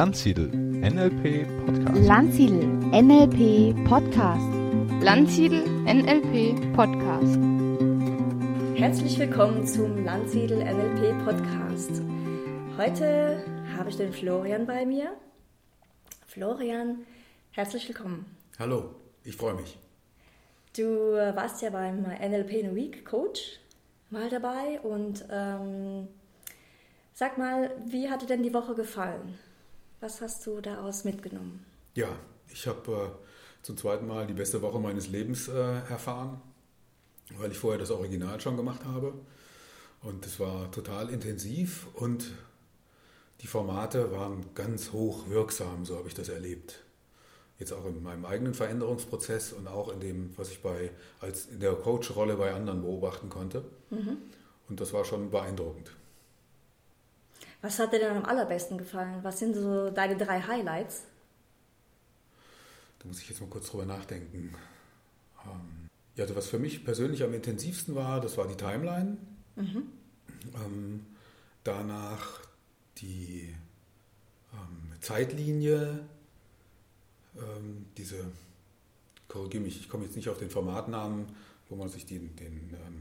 Landsiedel NLP Podcast. Landsiedel NLP Podcast. Landsiedel NLP Podcast. Herzlich willkommen zum Landsiedel NLP Podcast. Heute habe ich den Florian bei mir. Florian, herzlich willkommen. Hallo, ich freue mich. Du warst ja beim NLP in a Week Coach mal dabei und ähm, sag mal, wie hat dir denn die Woche gefallen? Was hast du daraus mitgenommen? Ja, ich habe äh, zum zweiten Mal die beste Woche meines Lebens äh, erfahren, weil ich vorher das Original schon gemacht habe. Und es war total intensiv und die Formate waren ganz hoch wirksam, so habe ich das erlebt. Jetzt auch in meinem eigenen Veränderungsprozess und auch in dem, was ich bei, als in der Coach-Rolle bei anderen beobachten konnte. Mhm. Und das war schon beeindruckend. Was hat dir denn am allerbesten gefallen? Was sind so deine drei Highlights? Da muss ich jetzt mal kurz drüber nachdenken. Ähm, ja, also was für mich persönlich am intensivsten war, das war die Timeline. Mhm. Ähm, danach die ähm, Zeitlinie, ähm, diese, korrigiere mich, ich komme jetzt nicht auf den Formatnamen, wo man sich den, den ähm,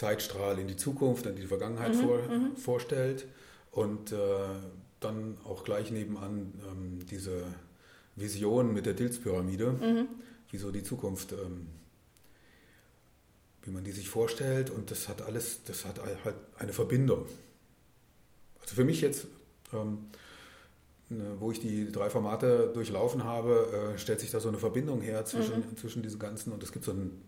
Zeitstrahl in die Zukunft, in die Vergangenheit mhm, vor, mhm. vorstellt und äh, dann auch gleich nebenan ähm, diese Vision mit der Dilz-Pyramide, mhm. wie so die Zukunft, ähm, wie man die sich vorstellt und das hat alles, das hat halt eine Verbindung. Also für mich jetzt, ähm, ne, wo ich die drei Formate durchlaufen habe, äh, stellt sich da so eine Verbindung her zwischen, mhm. zwischen diesen ganzen und es gibt so ein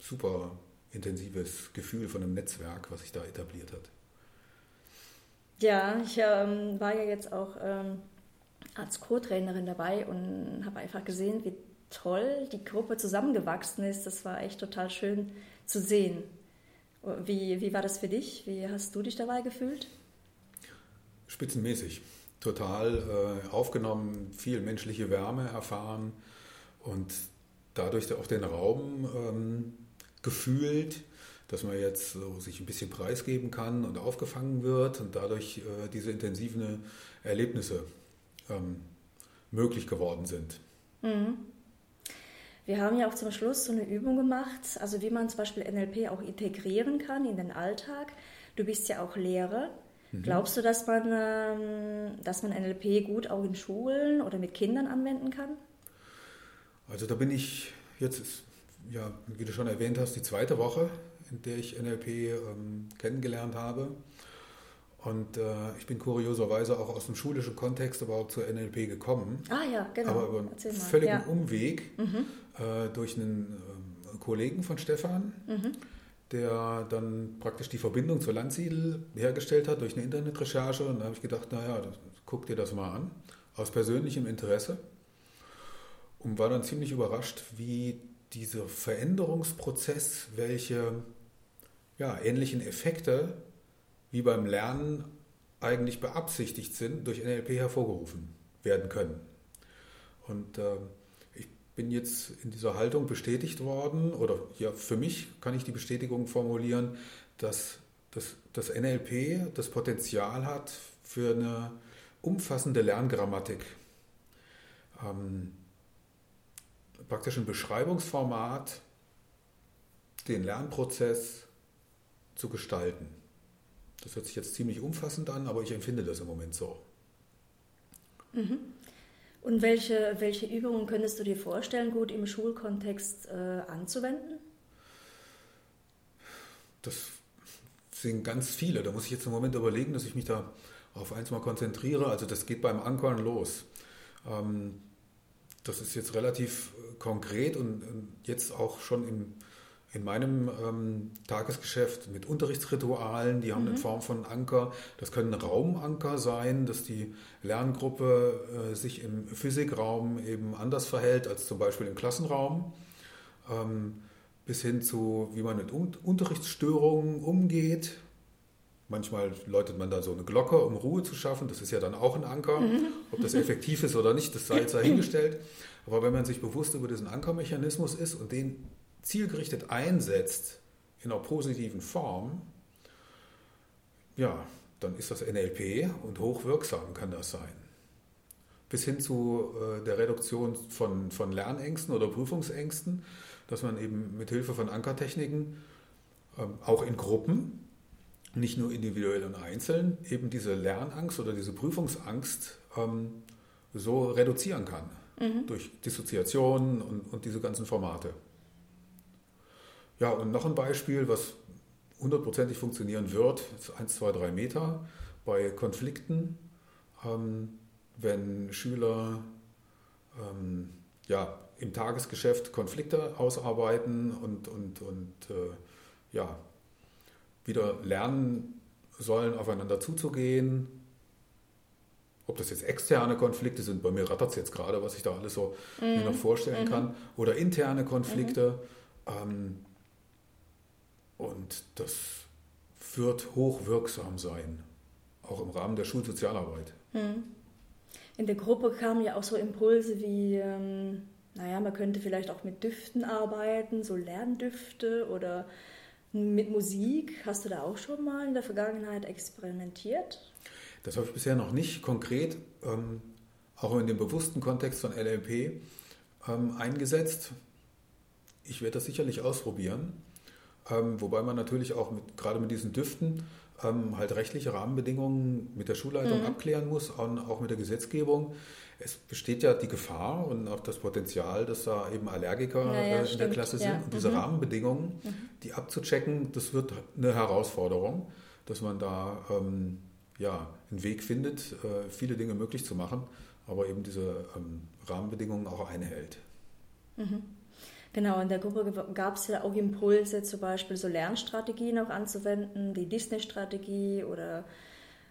super intensives Gefühl von einem Netzwerk, was sich da etabliert hat. Ja, ich ähm, war ja jetzt auch ähm, als Co-Trainerin dabei und habe einfach gesehen, wie toll die Gruppe zusammengewachsen ist. Das war echt total schön zu sehen. Wie, wie war das für dich? Wie hast du dich dabei gefühlt? Spitzenmäßig. Total äh, aufgenommen, viel menschliche Wärme erfahren und dadurch auch den Raum ähm, gefühlt, dass man jetzt so sich ein bisschen preisgeben kann und aufgefangen wird und dadurch äh, diese intensiven Erlebnisse ähm, möglich geworden sind. Mhm. Wir haben ja auch zum Schluss so eine Übung gemacht, also wie man zum Beispiel NLP auch integrieren kann in den Alltag. Du bist ja auch Lehrer. Mhm. Glaubst du, dass man, ähm, dass man NLP gut auch in Schulen oder mit Kindern anwenden kann? Also da bin ich jetzt ja, wie du schon erwähnt hast, die zweite Woche, in der ich NLP ähm, kennengelernt habe. Und äh, ich bin kurioserweise auch aus dem schulischen Kontext überhaupt zur NLP gekommen. Ah ja, genau. Aber über einen völligen ja. Umweg mhm. äh, durch einen äh, Kollegen von Stefan, mhm. der dann praktisch die Verbindung zur Landsiedel hergestellt hat durch eine Internetrecherche. Und da habe ich gedacht, naja, guck dir das mal an, aus persönlichem Interesse. Und war dann ziemlich überrascht, wie dieser Veränderungsprozess, welche ja, ähnlichen Effekte wie beim Lernen eigentlich beabsichtigt sind, durch NLP hervorgerufen werden können. Und äh, ich bin jetzt in dieser Haltung bestätigt worden, oder ja, für mich kann ich die Bestätigung formulieren, dass das, das NLP das Potenzial hat für eine umfassende Lerngrammatik. Ähm, praktisch ein Beschreibungsformat, den Lernprozess zu gestalten. Das hört sich jetzt ziemlich umfassend an, aber ich empfinde das im Moment so. Mhm. Und welche, welche Übungen könntest du dir vorstellen, gut im Schulkontext äh, anzuwenden? Das sind ganz viele. Da muss ich jetzt im Moment überlegen, dass ich mich da auf eins mal konzentriere. Also das geht beim Ankern los. Ähm, das ist jetzt relativ konkret und, jetzt auch schon im, in meinem ähm, Tagesgeschäft mit Unterrichtsritualen, die haben mhm. eine Form von Anker. Das können Raumanker sein, dass die Lerngruppe äh, sich im Physikraum eben anders verhält als zum Beispiel im Klassenraum. Ähm, bis hin zu, wie man mit Unterrichtsstörungen umgeht, Manchmal läutet man da so eine Glocke, um Ruhe zu schaffen. Das ist ja dann auch ein Anker. Mhm. Ob das effektiv ist oder nicht, das sei jetzt dahingestellt. Aber wenn man sich bewusst über diesen Ankermechanismus ist und den zielgerichtet einsetzt in einer positiven Form, ja, dann ist das NLP und hochwirksam kann das sein. Bis hin zu äh, der Reduktion von, von Lernängsten oder Prüfungsängsten, dass man eben mit Hilfe von Ankertechniken ähm, auch in Gruppen, nicht nur individuell und einzeln, eben diese Lernangst oder diese Prüfungsangst ähm, so reduzieren kann. Mhm. Durch Dissoziation und, und diese ganzen Formate. Ja, und noch ein Beispiel, was hundertprozentig funktionieren wird, ist 1, 2, 3 Meter bei Konflikten, ähm, wenn Schüler ähm, ja, im Tagesgeschäft Konflikte ausarbeiten und, und, und äh, ja, wieder lernen sollen, aufeinander zuzugehen. Ob das jetzt externe Konflikte sind, bei mir rattert es jetzt gerade, was ich da alles so mhm. mir noch vorstellen mhm. kann, oder interne Konflikte. Mhm. Ähm, und das wird hochwirksam sein, auch im Rahmen der Schulsozialarbeit. Mhm. In der Gruppe kamen ja auch so Impulse wie, ähm, naja, man könnte vielleicht auch mit Düften arbeiten, so Lerndüfte oder mit Musik. Hast du da auch schon mal in der Vergangenheit experimentiert? Das habe ich bisher noch nicht konkret, ähm, auch in dem bewussten Kontext von LLP, ähm, eingesetzt. Ich werde das sicherlich ausprobieren. Ähm, wobei man natürlich auch mit, gerade mit diesen Düften ähm, halt rechtliche Rahmenbedingungen mit der Schulleitung mhm. abklären muss, und auch mit der Gesetzgebung. Es besteht ja die Gefahr und auch das Potenzial, dass da eben Allergiker ja, ja, äh, in der Klasse sind. Ja. Und diese mhm. Rahmenbedingungen, mhm. die abzuchecken, das wird eine Herausforderung, dass man da ähm, ja, einen Weg findet, äh, viele Dinge möglich zu machen, aber eben diese ähm, Rahmenbedingungen auch einhält. Mhm. Genau, in der Gruppe gab es ja auch Impulse, zum Beispiel so Lernstrategien auch anzuwenden, die Disney-Strategie oder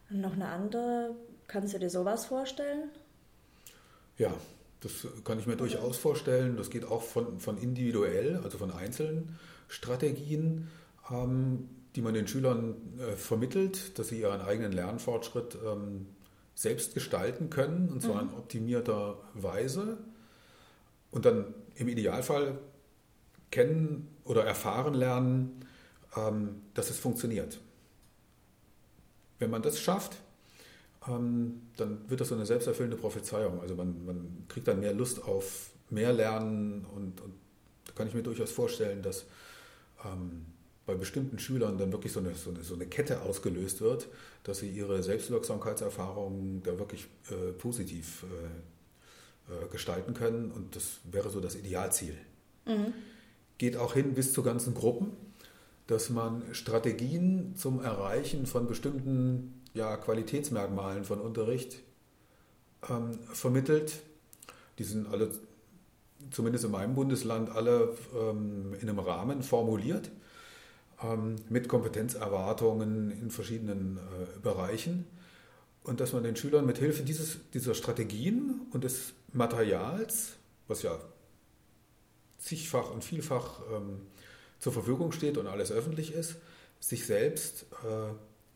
noch eine andere. Kannst du dir sowas vorstellen? Ja, das kann ich mir durchaus vorstellen. Das geht auch von, von individuell, also von einzelnen Strategien, ähm, die man den Schülern äh, vermittelt, dass sie ihren eigenen Lernfortschritt ähm, selbst gestalten können, und zwar mhm. in optimierter Weise. Und dann im Idealfall kennen oder erfahren lernen, ähm, dass es funktioniert. Wenn man das schafft, ähm, dann wird das so eine selbsterfüllende Prophezeiung. Also man, man kriegt dann mehr Lust auf mehr Lernen und, und da kann ich mir durchaus vorstellen, dass ähm, bei bestimmten Schülern dann wirklich so eine, so eine, so eine Kette ausgelöst wird, dass sie ihre Selbstwirksamkeitserfahrungen da wirklich äh, positiv äh, äh, gestalten können und das wäre so das Idealziel. Mhm geht auch hin bis zu ganzen Gruppen, dass man Strategien zum Erreichen von bestimmten ja, Qualitätsmerkmalen von Unterricht ähm, vermittelt. Die sind alle, zumindest in meinem Bundesland, alle ähm, in einem Rahmen formuliert, mit Kompetenzerwartungen in verschiedenen äh, Bereichen. Und dass man den Schülern mit Hilfe dieser Strategien und des Materials, was ja zigfach und vielfach ähm, zur Verfügung steht und alles öffentlich ist, sich selbst äh,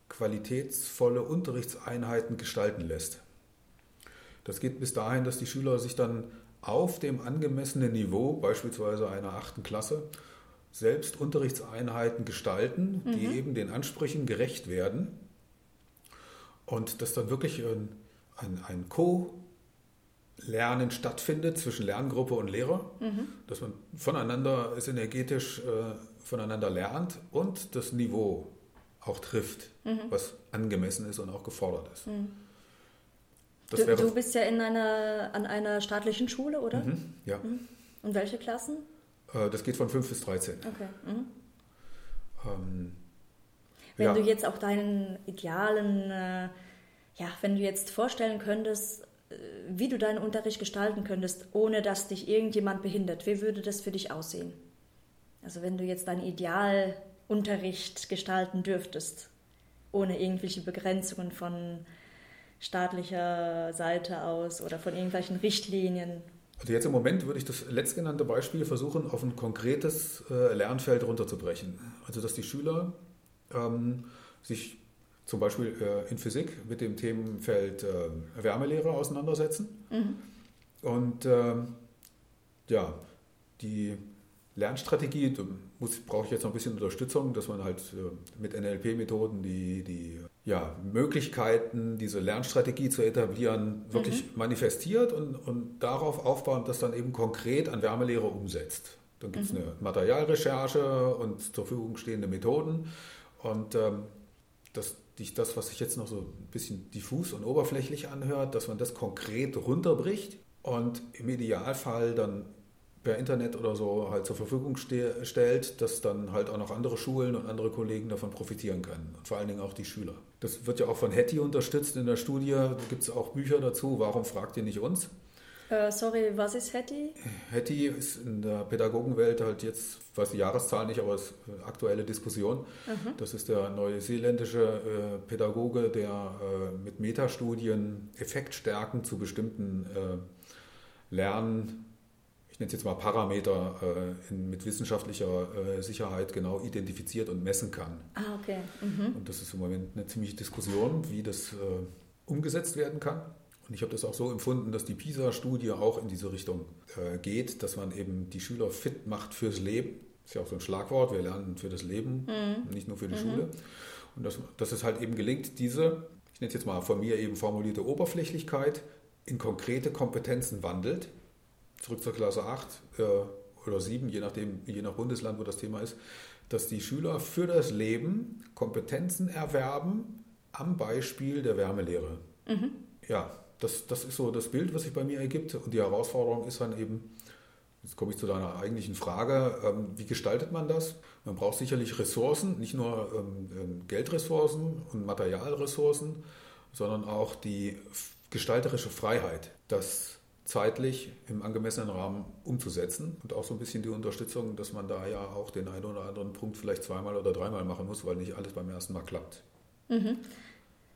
qualitätsvolle Unterrichtseinheiten gestalten lässt. Das geht bis dahin, dass die Schüler sich dann auf dem angemessenen Niveau, beispielsweise einer achten Klasse, selbst Unterrichtseinheiten gestalten, die mhm. eben den Ansprüchen gerecht werden. Und dass dann wirklich ein, ein, ein Co- Lernen stattfindet zwischen Lerngruppe und Lehrer, mhm. dass man voneinander synergetisch äh, voneinander lernt und das Niveau auch trifft, mhm. was angemessen ist und auch gefordert ist. Mhm. Du, du, bist ja in einer, an einer staatlichen Schule, oder? Mhm, ja. Und welche Klassen? Äh, das geht von 5 bis 13. Okay. Mhm. Ähm, wenn ja. du jetzt auch deinen idealen, äh, ja, wenn du jetzt vorstellen könntest, wie du deinen Unterricht gestalten könntest, ohne dass dich irgendjemand behindert. Wie würde das für dich aussehen? Also wenn du jetzt deinen Idealunterricht gestalten dürftest, ohne irgendwelche Begrenzungen von staatlicher Seite aus oder von irgendwelchen Richtlinien. Also jetzt im Moment würde ich das letztgenannte Beispiel versuchen, auf ein konkretes äh, Lernfeld runterzubrechen. Also dass die Schüler ähm, sich zum Beispiel äh, in Physik mit dem Themenfeld äh, Wärmelehre auseinandersetzen. Mhm. Und äh, ja, die Lernstrategie, da brauche ich jetzt noch ein bisschen Unterstützung, dass man halt äh, mit NLP-Methoden die, die ja, Möglichkeiten, diese Lernstrategie zu etablieren, wirklich mhm. manifestiert und, und darauf aufbauen, das dann eben konkret an Wärmelehre umsetzt. Dann gibt es mhm. eine Materialrecherche und zur Verfügung stehende Methoden. Und ähm, das, das, was sich jetzt noch so ein bisschen diffus und oberflächlich anhört, dass man das konkret runterbricht und im Idealfall dann per Internet oder so halt zur Verfügung ste stellt, dass dann halt auch noch andere Schulen und andere Kollegen davon profitieren können. Und vor allen Dingen auch die Schüler. Das wird ja auch von Hattie unterstützt in der Studie. Da gibt es auch Bücher dazu. Warum fragt ihr nicht uns? Äh, sorry, was ist Hattie? Hattie ist in der Pädagogenwelt halt jetzt, ich weiß die Jahreszahl nicht, aber es ist eine aktuelle Diskussion. Mhm. Das ist der neuseeländische äh, Pädagoge, der äh, mit Metastudien Effektstärken zu bestimmten äh, Lernen nenne es jetzt mal Parameter äh, in, mit wissenschaftlicher äh, Sicherheit genau identifiziert und messen kann. Ah, okay. Mhm. Und das ist im Moment eine ziemliche Diskussion, wie das äh, umgesetzt werden kann. Und ich habe das auch so empfunden, dass die PISA-Studie auch in diese Richtung äh, geht, dass man eben die Schüler fit macht fürs Leben. Das ist ja auch so ein Schlagwort, wir lernen für das Leben, mhm. nicht nur für die mhm. Schule. Und dass, dass es halt eben gelingt, diese, ich nenne es jetzt mal von mir eben formulierte Oberflächlichkeit in konkrete Kompetenzen wandelt zurück zur Klasse 8 äh, oder 7, je nachdem, je nach Bundesland, wo das Thema ist, dass die Schüler für das Leben Kompetenzen erwerben am Beispiel der Wärmelehre. Mhm. Ja, das, das ist so das Bild, was sich bei mir ergibt. Und die Herausforderung ist dann eben, jetzt komme ich zu deiner eigentlichen Frage, ähm, wie gestaltet man das? Man braucht sicherlich Ressourcen, nicht nur ähm, ähm Geldressourcen und Materialressourcen, sondern auch die gestalterische Freiheit, dass zeitlich im angemessenen Rahmen umzusetzen und auch so ein bisschen die Unterstützung, dass man da ja auch den einen oder anderen Punkt vielleicht zweimal oder dreimal machen muss, weil nicht alles beim ersten Mal klappt. Mhm.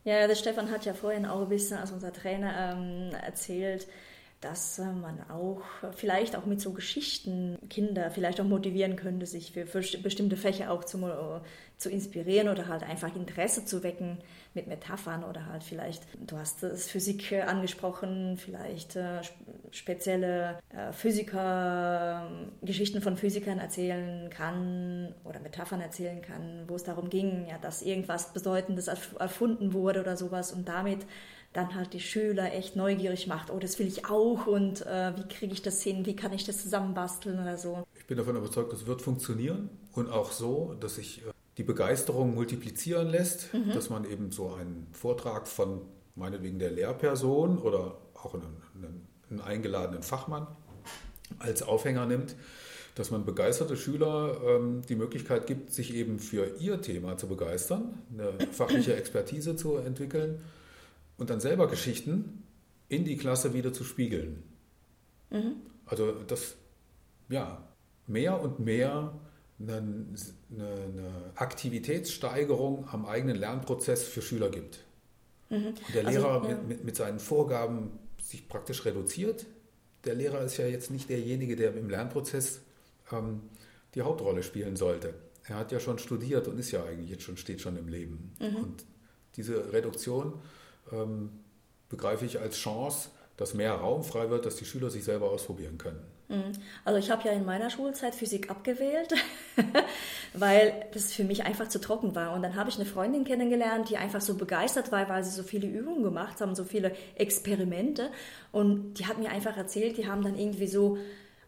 Ja, der Stefan hat ja vorhin auch ein bisschen als unser Trainer ähm, erzählt, dass äh, man auch vielleicht auch mit so Geschichten Kinder vielleicht auch motivieren könnte, sich für, für bestimmte Fächer auch zu, äh, zu inspirieren oder halt einfach Interesse zu wecken mit Metaphern oder halt vielleicht, du hast das Physik angesprochen, vielleicht äh, spezielle äh, Physiker, Geschichten von Physikern erzählen kann oder Metaphern erzählen kann, wo es darum ging, ja, dass irgendwas Bedeutendes erfunden wurde oder sowas und damit dann halt die Schüler echt neugierig macht, oh, das will ich auch und äh, wie kriege ich das hin, wie kann ich das zusammenbasteln oder so. Ich bin davon überzeugt, das wird funktionieren und auch so, dass sich äh, die Begeisterung multiplizieren lässt, mhm. dass man eben so einen Vortrag von meinetwegen der Lehrperson oder auch einen, einen, einen eingeladenen Fachmann als Aufhänger nimmt, dass man begeisterte Schüler ähm, die Möglichkeit gibt, sich eben für ihr Thema zu begeistern, eine fachliche Expertise zu entwickeln und dann selber Geschichten in die Klasse wieder zu spiegeln. Mhm. Also das, ja, mehr und mehr eine, eine, eine, Aktivitätssteigerung am eigenen Lernprozess für Schüler gibt. Mhm. Und der also, Lehrer ja. mit, mit, seinen Vorgaben sich praktisch reduziert. Der Lehrer ist ja jetzt nicht derjenige, der im Lernprozess ähm, die Hauptrolle spielen sollte. Er hat ja schon studiert und ist ja eigentlich jetzt schon, steht schon im Leben. Mhm. Und diese Reduktion ähm, begreife ich als Chance, dass mehr Raum frei wird, dass die Schüler sich selber ausprobieren können. Mhm. Also ich habe ja in meiner Schulzeit Physik abgewählt, weil das für mich einfach zu trocken war. Und dann habe ich eine Freundin kennengelernt, die einfach so begeistert war, weil sie so viele Übungen gemacht haben, so viele Experimente. Und die hat mir einfach erzählt, die haben dann irgendwie so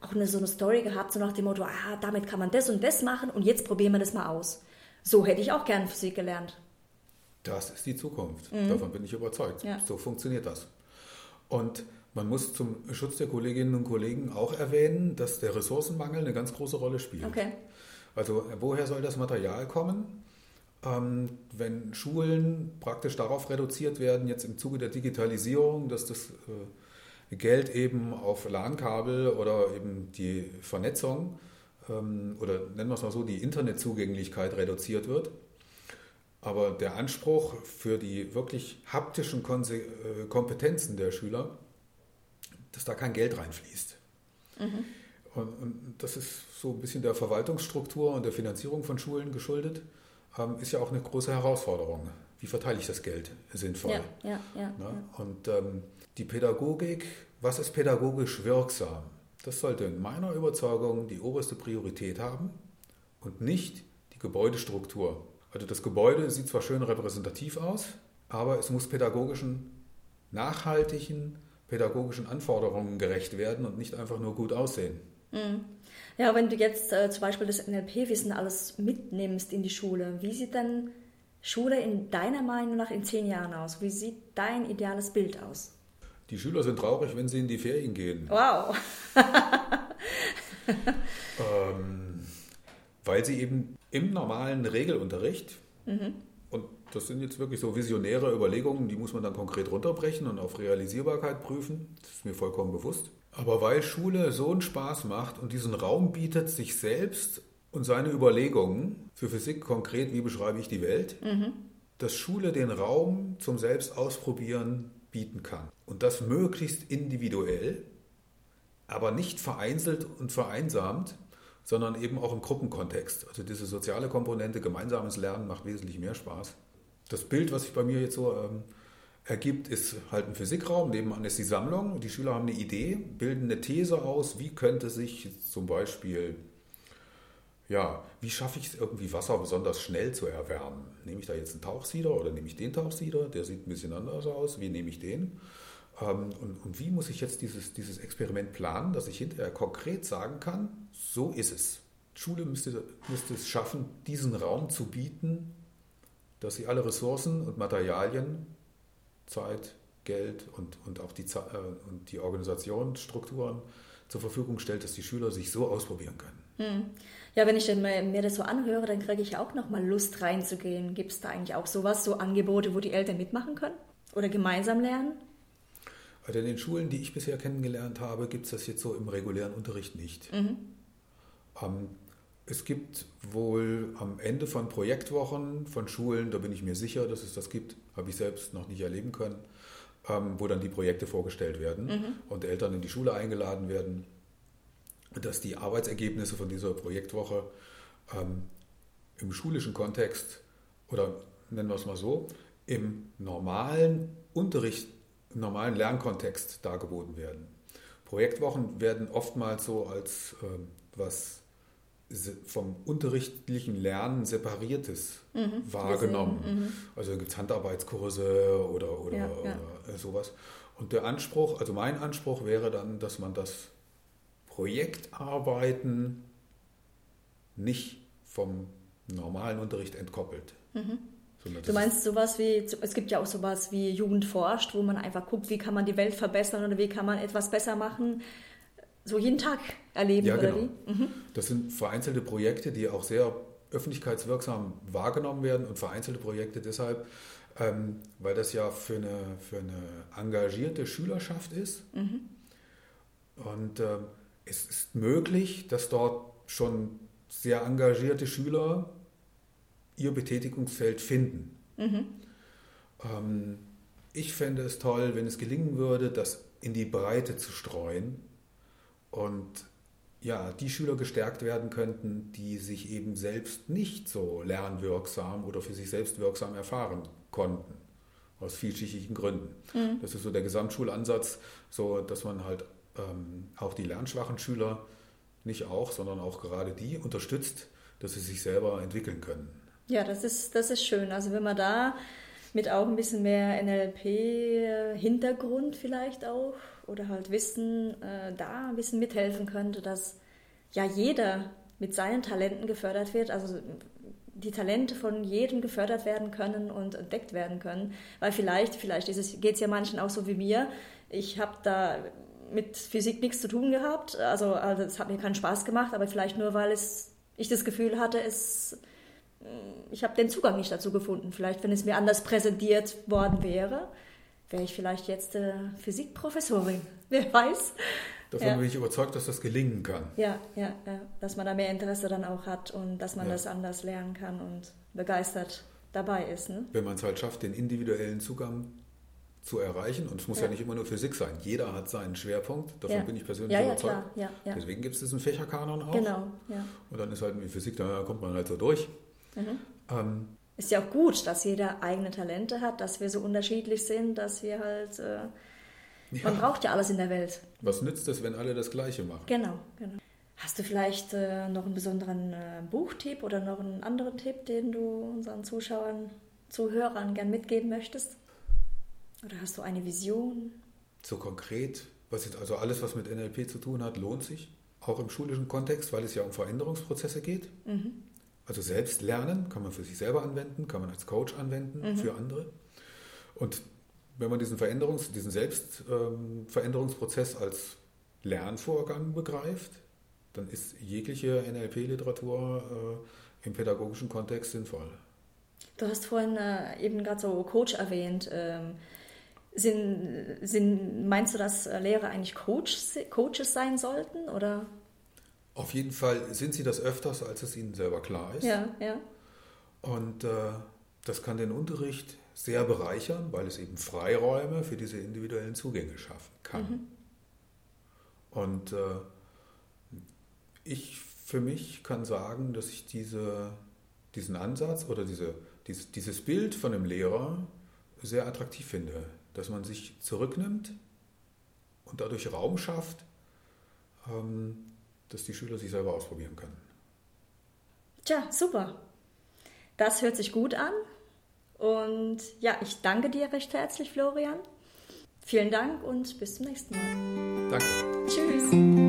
auch eine, so eine Story gehabt, so nach dem Motto, ah, damit kann man das und das machen und jetzt probieren wir das mal aus. So hätte ich auch gerne Physik gelernt. Das ist die Zukunft. Mhm. Davon bin ich überzeugt. Ja. So funktioniert das. Und man muss zum Schutz der Kolleginnen und Kollegen auch erwähnen, dass der Ressourcenmangel eine ganz große Rolle spielt. Okay. Also woher soll das Material kommen? Ähm, wenn Schulen praktisch darauf reduziert werden, jetzt im Zuge der Digitalisierung, dass das äh, Geld eben auf LAN-Kabel oder eben die Vernetzung ähm, oder nennen wir es mal so, die Internetzugänglichkeit reduziert wird, aber der Anspruch für die wirklich haptischen äh, Kompetenzen der Schüler, dass da kein Geld reinfließt. Mhm. Und, das ist so ein bisschen der Verwaltungsstruktur und der Finanzierung von Schulen geschuldet, ähm, ist ja auch eine große Herausforderung. Wie verteile ich das Geld sinnvoll? Ja, ja, ja, ne? Und ähm, die Pädagogik, was ist pädagogisch wirksam? das sollte in meiner Überzeugung die oberste Priorität haben und nicht die Gebäudestruktur. Also das Gebäude sieht zwar schön repräsentativ aus, aber es muss pädagogischen, nachhaltigen, pädagogischen Anforderungen gerecht werden und nicht einfach nur gut aussehen. Mhm. Ja, wenn du jetzt äh, zum Beispiel das NLP-Wissen alles mitnimmst in die Schule, wie sieht dann Schule in deiner Meinung nach in zehn Jahren aus? Wie sieht dein ideales Bild aus? Die Schüler sind traurig, wenn sie in die Ferien gehen. Wow. ähm, weil sie eben im normalen Regelunterricht, mhm. und das sind jetzt wirklich so visionäre Überlegungen, die muss man dann konkret runterbrechen und auf Realisierbarkeit prüfen, das ist mir vollkommen bewusst. Aber weil Schule so einen Spaß macht und diesen Raum bietet, sich selbst und seine Überlegungen für Physik konkret, wie beschreibe ich die Welt, mhm. dass Schule den Raum zum Selbstausprobieren bieten kann. Und das möglichst individuell, aber nicht vereinzelt und vereinsamt, sondern eben auch im Gruppenkontext. Also diese soziale Komponente, gemeinsames Lernen macht wesentlich mehr Spaß. Das Bild, was sich bei mir jetzt so ähm, ergibt, ist halt ein Physikraum, nebenan ist die Sammlung. Die Schüler haben eine Idee, bilden eine These aus, wie könnte sich zum Beispiel, ja, wie schaffe ich es irgendwie Wasser besonders schnell zu erwärmen? Nehme ich da jetzt einen Tauchsieder oder nehme ich den Tauchsieder? Der sieht ein bisschen anders aus. Wie nehme ich den? Ähm, und, und wie muss ich jetzt dieses, dieses Experiment planen, dass ich hinterher konkret sagen kann, so ist es. Schule müsste, müsste es schaffen, diesen Raum zu bieten, dass sie alle Ressourcen und Materialien Zeit, Geld und, und auch die, äh, und die Organisationsstrukturen zur Verfügung stellt, dass die Schüler sich so ausprobieren können. Hm. Ja, wenn ich mir das so anhöre, dann kriege ich auch nochmal Lust reinzugehen. Gibt es da eigentlich auch sowas, so Angebote, wo die Eltern mitmachen können oder gemeinsam lernen? Also in den Schulen, die ich bisher kennengelernt habe, gibt es das jetzt so im regulären Unterricht nicht. Mhm. Ähm, es gibt wohl am Ende von Projektwochen von Schulen, da bin ich mir sicher, dass es das gibt, habe ich selbst noch nicht erleben können, ähm, wo dann die Projekte vorgestellt werden mhm. und Eltern in die Schule eingeladen werden, dass die Arbeitsergebnisse von dieser Projektwoche ähm, im schulischen Kontext oder nennen wir es mal so, im normalen Unterricht, normalen Lernkontext dargeboten werden. Projektwochen werden oftmals so als äh, was vom unterrichtlichen Lernen separiertes mhm, wahrgenommen. Mhm. Also gibt es Handarbeitskurse oder, oder, ja, ja. oder, sowas. Und der Anspruch, also mein Anspruch wäre dann, dass man das Projektarbeiten nicht vom normalen Unterricht entkoppelt. Mhm. Du meinst sowas wie, es gibt ja auch sowas wie Jugend forscht, wo man einfach guckt, wie kann man die Welt verbessern oder wie kann man etwas besser machen so jeden Tag erleben, ja, genau. Mhm. Das sind vereinzelte Projekte, die auch sehr öffentlichkeitswirksam wahrgenommen werden und vereinzelte Projekte deshalb, ähm, weil das ja für eine, für eine engagierte Schülerschaft ist. Mhm. Und ähm, es ist möglich, dass dort schon sehr engagierte Schüler ihr Betätigungsfeld finden. Mhm. Ähm, ich fände es toll, wenn es gelingen würde, das in die Breite zu streuen und ja, die Schüler gestärkt werden könnten, die sich eben selbst nicht so lernwirksam oder für sich selbst wirksam erfahren konnten, aus vielschichtigen Gründen. Mhm. Das ist so der Gesamtschulansatz, so dass man halt ähm, auch die lernschwachen Schüler nicht auch, sondern auch gerade die unterstützt, dass sie sich selber entwickeln können. Ja, das ist, das ist schön. Also wenn man da mit auch ein bisschen mehr NLP-Hintergrund vielleicht auch oder halt Wissen äh, da ein bisschen mithelfen könnte, dass ja jeder mit seinen Talenten gefördert wird, also die Talente von jedem gefördert werden können und entdeckt werden können, weil vielleicht, vielleicht geht es ja manchen auch so wie mir, ich habe da mit Physik nichts zu tun gehabt, also, also es hat mir keinen Spaß gemacht, aber vielleicht nur, weil es, ich das Gefühl hatte, es, ich habe den Zugang nicht dazu gefunden. Vielleicht, wenn es mir anders präsentiert worden wäre, wäre ich vielleicht jetzt äh, Physikprofessorin. Wer weiß. Davon ja. bin ich überzeugt, dass das gelingen kann. Ja, ja, ja, dass man da mehr Interesse dann auch hat und dass man ja. das anders lernen kann und begeistert dabei ist. Ne? Wenn man es halt schafft, den individuellen Zugang zu erreichen, und es muss ja. ja. nicht immer nur Physik sein, jeder hat seinen Schwerpunkt, davon bin ich persönlich überzeugt. Deswegen gibt es diesen Fächerkanon auch. Genau, ja. Und dann ist halt mit Physik, da kommt man halt so durch. Mhm. Ähm, ist ja auch gut, dass jeder eigene Talente hat, dass wir so unterschiedlich sind, dass wir halt äh, Man Ja. braucht ja alles in der Welt. Was nützt es, wenn alle das Gleiche machen? Genau, genau. Hast du vielleicht äh, noch einen besonderen äh, Buchtipp oder noch einen anderen Tipp, den du unseren Zuschauern, Zuhörern gern mitgeben möchtest? Oder hast du eine Vision? So konkret, was jetzt, also alles, was mit NLP zu tun hat, lohnt sich. Auch im schulischen Kontext, weil es ja um Veränderungsprozesse geht. Also selbst lernen kann man für sich selber anwenden, kann man als Coach anwenden für andere. Und wenn man diesen Veränderungs-, diesen Selbstveränderungsprozess als Lernvorgang begreift, dann ist jegliche NLP-Literatur äh, im pädagogischen Kontext sinnvoll. Du hast vorhin äh, eben gerade so Coach erwähnt. Ähm, sind, sind, meinst du, dass äh, Lehrer eigentlich Coach, Coaches sein sollten? Oder? Auf jeden Fall sind sie das öfters, als es ihnen selber klar ist. Ja, ja. Und äh, das kann den Unterricht sehr bereichern, weil es eben Freiräume für diese individuellen Zugänge schaffen kann. Und äh, ich für mich kann sagen, dass ich diese, diesen Ansatz oder diese, dieses, dieses Bild von einem Lehrer sehr attraktiv finde, dass man sich zurücknimmt und dadurch Raum schafft, ähm, dass die Schüler sich selber ausprobieren können. Tja, super. Das hört sich gut an. Und ja, ich danke dir recht herzlich, Florian. Vielen Dank und bis zum nächsten Mal. Danke. Tschüss.